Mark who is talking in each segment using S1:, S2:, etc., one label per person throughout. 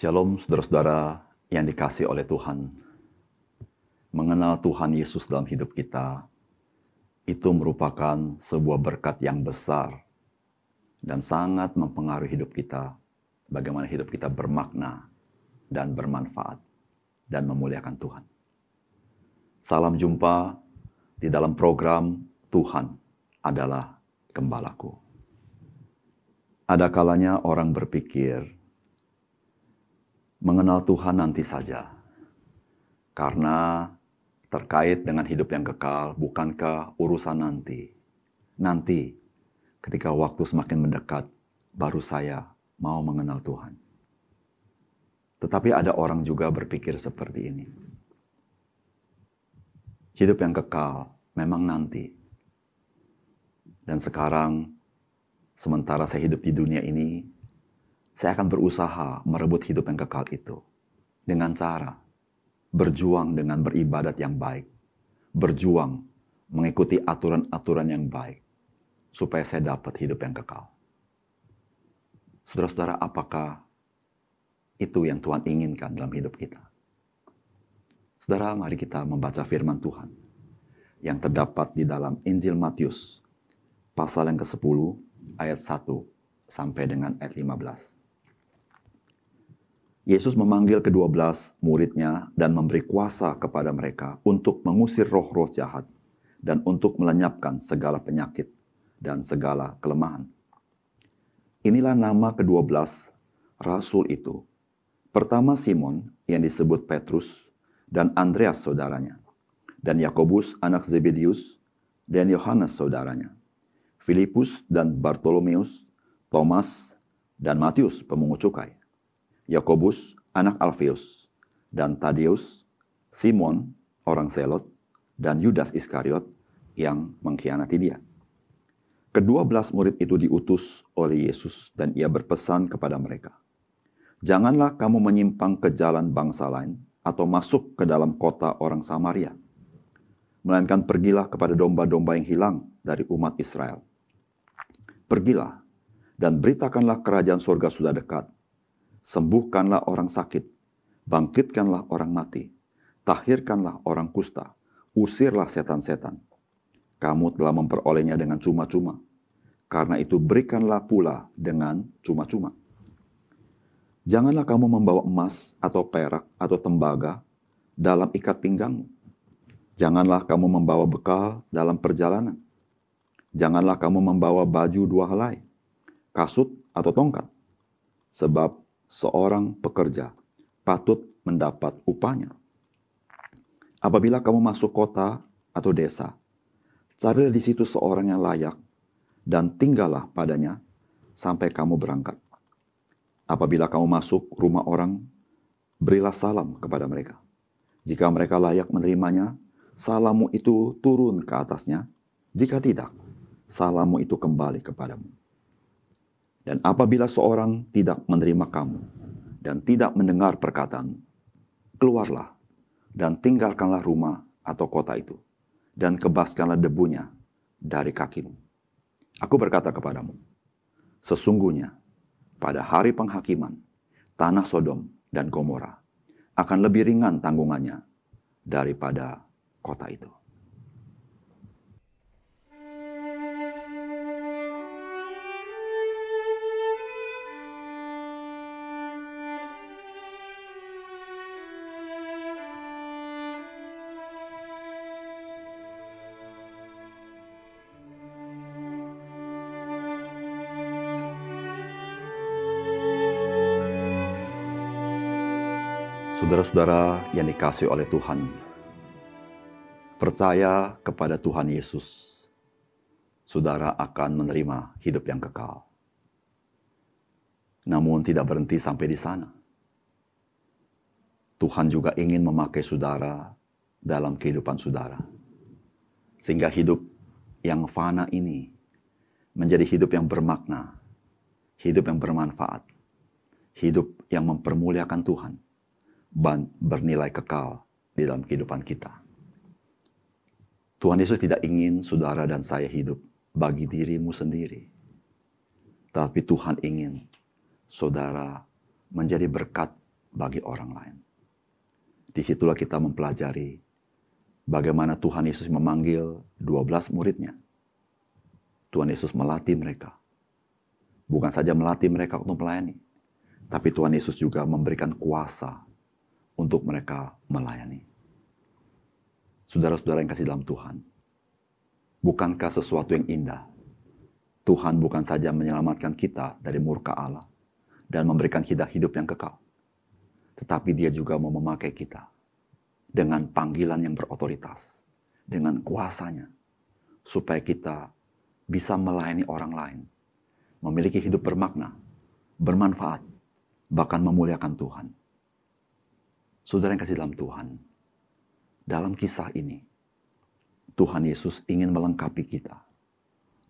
S1: Shalom saudara-saudara yang dikasih oleh Tuhan. Mengenal Tuhan Yesus dalam hidup kita itu merupakan sebuah berkat yang besar dan sangat mempengaruhi hidup kita. Bagaimana hidup kita bermakna dan bermanfaat dan memuliakan Tuhan. Salam jumpa di dalam program Tuhan adalah gembalaku. Ada kalanya orang berpikir, mengenal Tuhan nanti saja. Karena terkait dengan hidup yang kekal, bukankah urusan nanti? Nanti, ketika waktu semakin mendekat, baru saya mau mengenal Tuhan. Tetapi ada orang juga berpikir seperti ini. Hidup yang kekal memang nanti. Dan sekarang, sementara saya hidup di dunia ini, saya akan berusaha merebut hidup yang kekal itu dengan cara berjuang dengan beribadat yang baik, berjuang mengikuti aturan-aturan yang baik, supaya saya dapat hidup yang kekal. Saudara-saudara, apakah itu yang Tuhan inginkan dalam hidup kita? Saudara, mari kita membaca firman Tuhan yang terdapat di dalam Injil Matius, pasal yang ke-10, ayat 1 sampai dengan ayat 15. Yesus memanggil kedua belas muridnya dan memberi kuasa kepada mereka untuk mengusir roh-roh jahat dan untuk melenyapkan segala penyakit dan segala kelemahan. Inilah nama kedua belas rasul itu. Pertama Simon yang disebut Petrus dan Andreas saudaranya. Dan Yakobus anak Zebedius dan Yohanes saudaranya. Filipus dan Bartolomeus, Thomas dan Matius pemungut cukai Yakobus anak Alfeus, dan Tadeus, Simon orang Selot, dan Yudas Iskariot yang mengkhianati dia. Kedua belas murid itu diutus oleh Yesus dan ia berpesan kepada mereka. Janganlah kamu menyimpang ke jalan bangsa lain atau masuk ke dalam kota orang Samaria. Melainkan pergilah kepada domba-domba yang hilang dari umat Israel. Pergilah dan beritakanlah kerajaan surga sudah dekat sembuhkanlah orang sakit, bangkitkanlah orang mati, tahirkanlah orang kusta, usirlah setan-setan. Kamu telah memperolehnya dengan cuma-cuma. Karena itu berikanlah pula dengan cuma-cuma. Janganlah kamu membawa emas atau perak atau tembaga dalam ikat pinggangmu. Janganlah kamu membawa bekal dalam perjalanan. Janganlah kamu membawa baju dua helai, kasut atau tongkat. Sebab seorang pekerja patut mendapat upahnya. Apabila kamu masuk kota atau desa, carilah di situ seorang yang layak dan tinggallah padanya sampai kamu berangkat. Apabila kamu masuk rumah orang, berilah salam kepada mereka. Jika mereka layak menerimanya, salammu itu turun ke atasnya. Jika tidak, salammu itu kembali kepadamu. Dan apabila seorang tidak menerima kamu dan tidak mendengar perkataan, keluarlah dan tinggalkanlah rumah atau kota itu dan kebaskanlah debunya dari kakimu. Aku berkata kepadamu, sesungguhnya pada hari penghakiman, tanah Sodom dan Gomora akan lebih ringan tanggungannya daripada kota itu. Saudara-saudara yang dikasih oleh Tuhan, percaya kepada Tuhan Yesus, saudara akan menerima hidup yang kekal. Namun tidak berhenti sampai di sana. Tuhan juga ingin memakai saudara dalam kehidupan saudara. Sehingga hidup yang fana ini menjadi hidup yang bermakna, hidup yang bermanfaat, hidup yang mempermuliakan Tuhan, bernilai kekal di dalam kehidupan kita. Tuhan Yesus tidak ingin saudara dan saya hidup bagi dirimu sendiri. Tapi Tuhan ingin saudara menjadi berkat bagi orang lain. Di situlah kita mempelajari bagaimana Tuhan Yesus memanggil 12 muridnya. Tuhan Yesus melatih mereka. Bukan saja melatih mereka untuk melayani, tapi Tuhan Yesus juga memberikan kuasa untuk mereka melayani. Saudara-saudara yang kasih dalam Tuhan, bukankah sesuatu yang indah? Tuhan bukan saja menyelamatkan kita dari murka Allah dan memberikan kita hidup yang kekal, tetapi Dia juga mau memakai kita dengan panggilan yang berotoritas, dengan kuasanya, supaya kita bisa melayani orang lain, memiliki hidup bermakna, bermanfaat, bahkan memuliakan Tuhan. Saudara yang kasih dalam Tuhan, dalam kisah ini, Tuhan Yesus ingin melengkapi kita.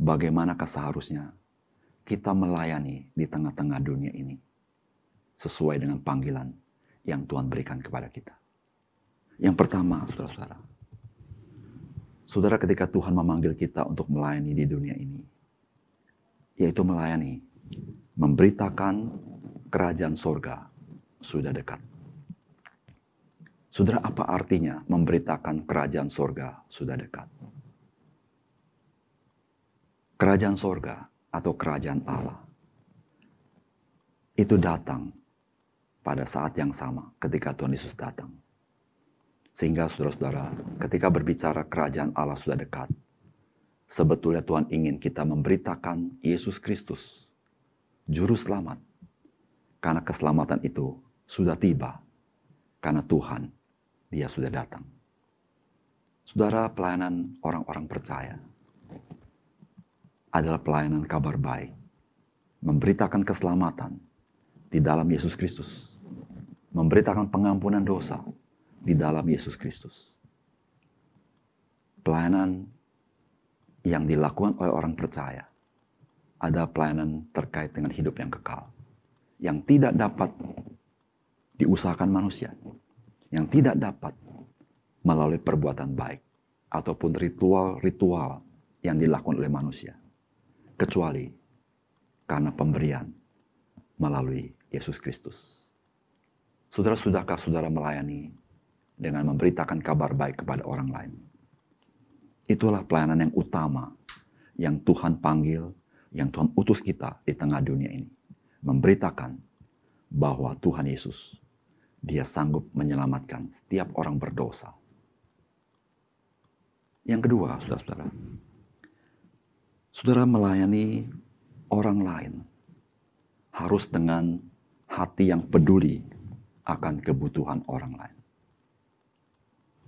S1: Bagaimanakah seharusnya kita melayani di tengah-tengah dunia ini sesuai dengan panggilan yang Tuhan berikan kepada kita. Yang pertama, saudara-saudara. Saudara ketika Tuhan memanggil kita untuk melayani di dunia ini, yaitu melayani, memberitakan kerajaan sorga sudah dekat. Saudara, apa artinya memberitakan kerajaan sorga sudah dekat? Kerajaan sorga atau kerajaan Allah itu datang pada saat yang sama ketika Tuhan Yesus datang. Sehingga saudara-saudara, ketika berbicara kerajaan Allah sudah dekat, sebetulnya Tuhan ingin kita memberitakan Yesus Kristus, juru selamat. Karena keselamatan itu sudah tiba, karena Tuhan, dia sudah datang. Saudara, pelayanan orang-orang percaya adalah pelayanan kabar baik, memberitakan keselamatan di dalam Yesus Kristus, memberitakan pengampunan dosa, di dalam Yesus Kristus. Pelayanan yang dilakukan oleh orang percaya ada pelayanan terkait dengan hidup yang kekal yang tidak dapat diusahakan manusia, yang tidak dapat melalui perbuatan baik ataupun ritual-ritual yang dilakukan oleh manusia, kecuali karena pemberian melalui Yesus Kristus. Saudara, sudahkah saudara melayani dengan memberitakan kabar baik kepada orang lain. Itulah pelayanan yang utama yang Tuhan panggil, yang Tuhan utus kita di tengah dunia ini. Memberitakan bahwa Tuhan Yesus, dia sanggup menyelamatkan setiap orang berdosa. Yang kedua, saudara-saudara, saudara melayani orang lain harus dengan hati yang peduli akan kebutuhan orang lain.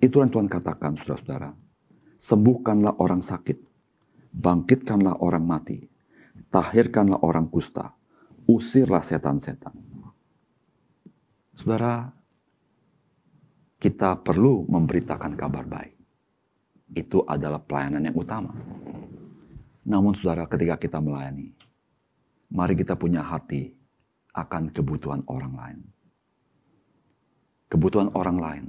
S1: Itu yang Tuhan katakan, saudara-saudara. Sembuhkanlah orang sakit, bangkitkanlah orang mati, tahirkanlah orang kusta, usirlah setan-setan. Saudara, kita perlu memberitakan kabar baik. Itu adalah pelayanan yang utama. Namun saudara, ketika kita melayani, mari kita punya hati akan kebutuhan orang lain. Kebutuhan orang lain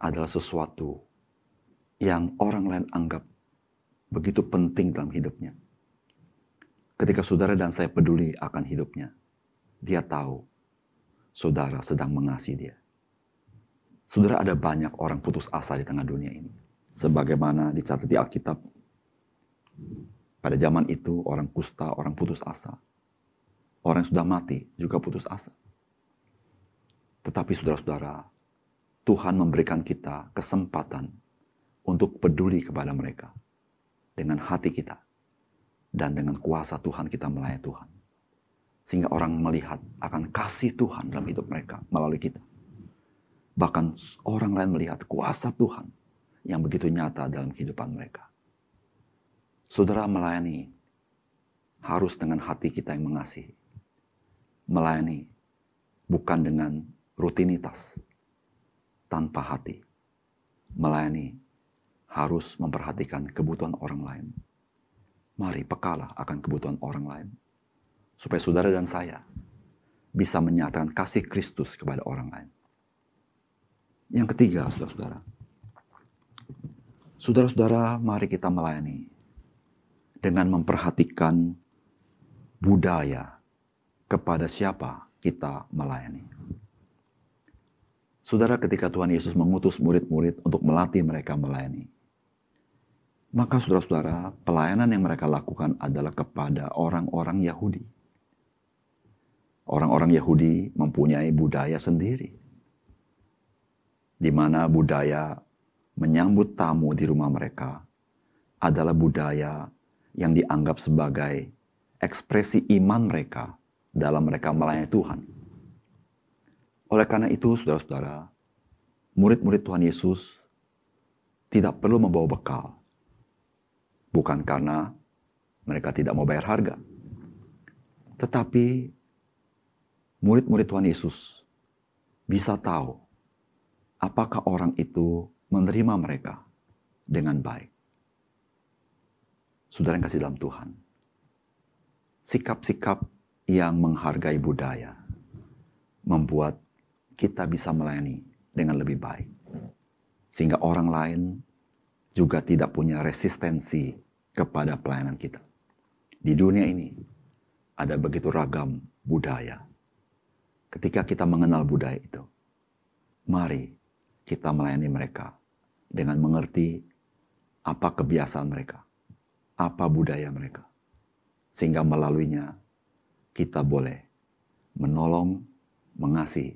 S1: adalah sesuatu yang orang lain anggap begitu penting dalam hidupnya. Ketika saudara dan saya peduli akan hidupnya, dia tahu saudara sedang mengasihi dia. Saudara ada banyak orang putus asa di tengah dunia ini. Sebagaimana dicatat di Alkitab. Pada zaman itu orang kusta, orang putus asa. Orang yang sudah mati juga putus asa. Tetapi saudara-saudara, Tuhan memberikan kita kesempatan untuk peduli kepada mereka dengan hati kita dan dengan kuasa Tuhan kita melayani Tuhan. Sehingga orang melihat akan kasih Tuhan dalam hidup mereka melalui kita. Bahkan orang lain melihat kuasa Tuhan yang begitu nyata dalam kehidupan mereka. Saudara melayani harus dengan hati kita yang mengasihi. Melayani bukan dengan rutinitas, tanpa hati. Melayani harus memperhatikan kebutuhan orang lain. Mari pekalah akan kebutuhan orang lain. Supaya saudara dan saya bisa menyatakan kasih Kristus kepada orang lain. Yang ketiga, saudara-saudara. Saudara-saudara, mari kita melayani dengan memperhatikan budaya kepada siapa kita melayani. Saudara, ketika Tuhan Yesus mengutus murid-murid untuk melatih mereka melayani, maka saudara-saudara, pelayanan yang mereka lakukan adalah kepada orang-orang Yahudi. Orang-orang Yahudi mempunyai budaya sendiri, di mana budaya menyambut tamu di rumah mereka adalah budaya yang dianggap sebagai ekspresi iman mereka dalam mereka melayani Tuhan. Oleh karena itu, saudara-saudara, murid-murid Tuhan Yesus tidak perlu membawa bekal. Bukan karena mereka tidak mau bayar harga. Tetapi murid-murid Tuhan Yesus bisa tahu apakah orang itu menerima mereka dengan baik. Saudara yang kasih dalam Tuhan. Sikap-sikap yang menghargai budaya membuat kita bisa melayani dengan lebih baik. Sehingga orang lain juga tidak punya resistensi kepada pelayanan kita. Di dunia ini ada begitu ragam budaya. Ketika kita mengenal budaya itu, mari kita melayani mereka dengan mengerti apa kebiasaan mereka, apa budaya mereka. Sehingga melaluinya kita boleh menolong, mengasihi,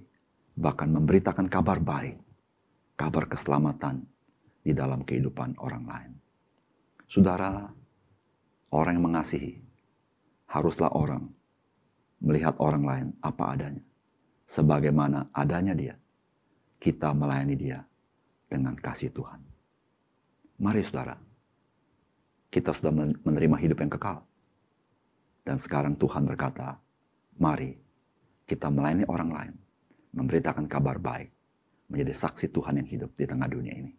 S1: bahkan memberitakan kabar baik, kabar keselamatan di dalam kehidupan orang lain. Saudara, orang yang mengasihi haruslah orang melihat orang lain apa adanya. Sebagaimana adanya dia, kita melayani dia dengan kasih Tuhan. Mari saudara, kita sudah menerima hidup yang kekal. Dan sekarang Tuhan berkata, mari kita melayani orang lain, memberitakan kabar baik, menjadi saksi Tuhan yang hidup di tengah dunia ini.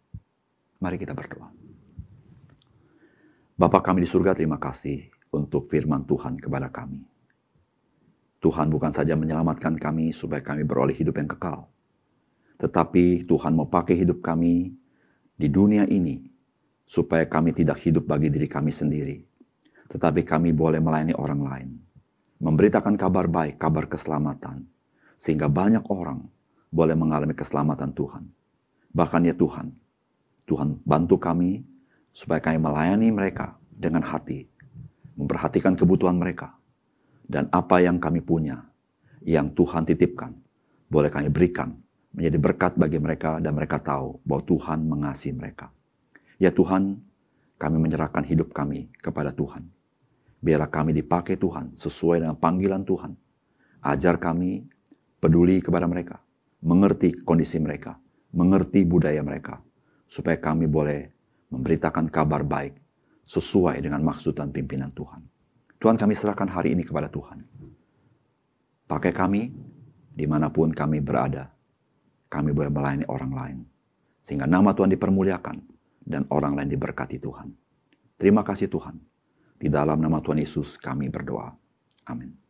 S1: Mari kita berdoa. Bapak kami di surga, terima kasih untuk firman Tuhan kepada kami. Tuhan bukan saja menyelamatkan kami supaya kami beroleh hidup yang kekal, tetapi Tuhan mau pakai hidup kami di dunia ini supaya kami tidak hidup bagi diri kami sendiri. Tetapi kami boleh melayani orang lain. Memberitakan kabar baik, kabar keselamatan. Sehingga banyak orang boleh mengalami keselamatan Tuhan. Bahkan ya Tuhan, Tuhan bantu kami supaya kami melayani mereka dengan hati. Memperhatikan kebutuhan mereka. Dan apa yang kami punya, yang Tuhan titipkan, boleh kami berikan menjadi berkat bagi mereka dan mereka tahu bahwa Tuhan mengasihi mereka. Ya Tuhan, kami menyerahkan hidup kami kepada Tuhan. Biarlah kami dipakai Tuhan sesuai dengan panggilan Tuhan. Ajar kami peduli kepada mereka, mengerti kondisi mereka, mengerti budaya mereka, supaya kami boleh memberitakan kabar baik sesuai dengan maksud dan pimpinan Tuhan. Tuhan kami serahkan hari ini kepada Tuhan. Pakai kami di mana pun kami berada kami boleh melayani orang lain. Sehingga nama Tuhan dipermuliakan dan orang lain diberkati Tuhan. Terima kasih Tuhan. Di dalam nama Tuhan Yesus kami berdoa. Amin.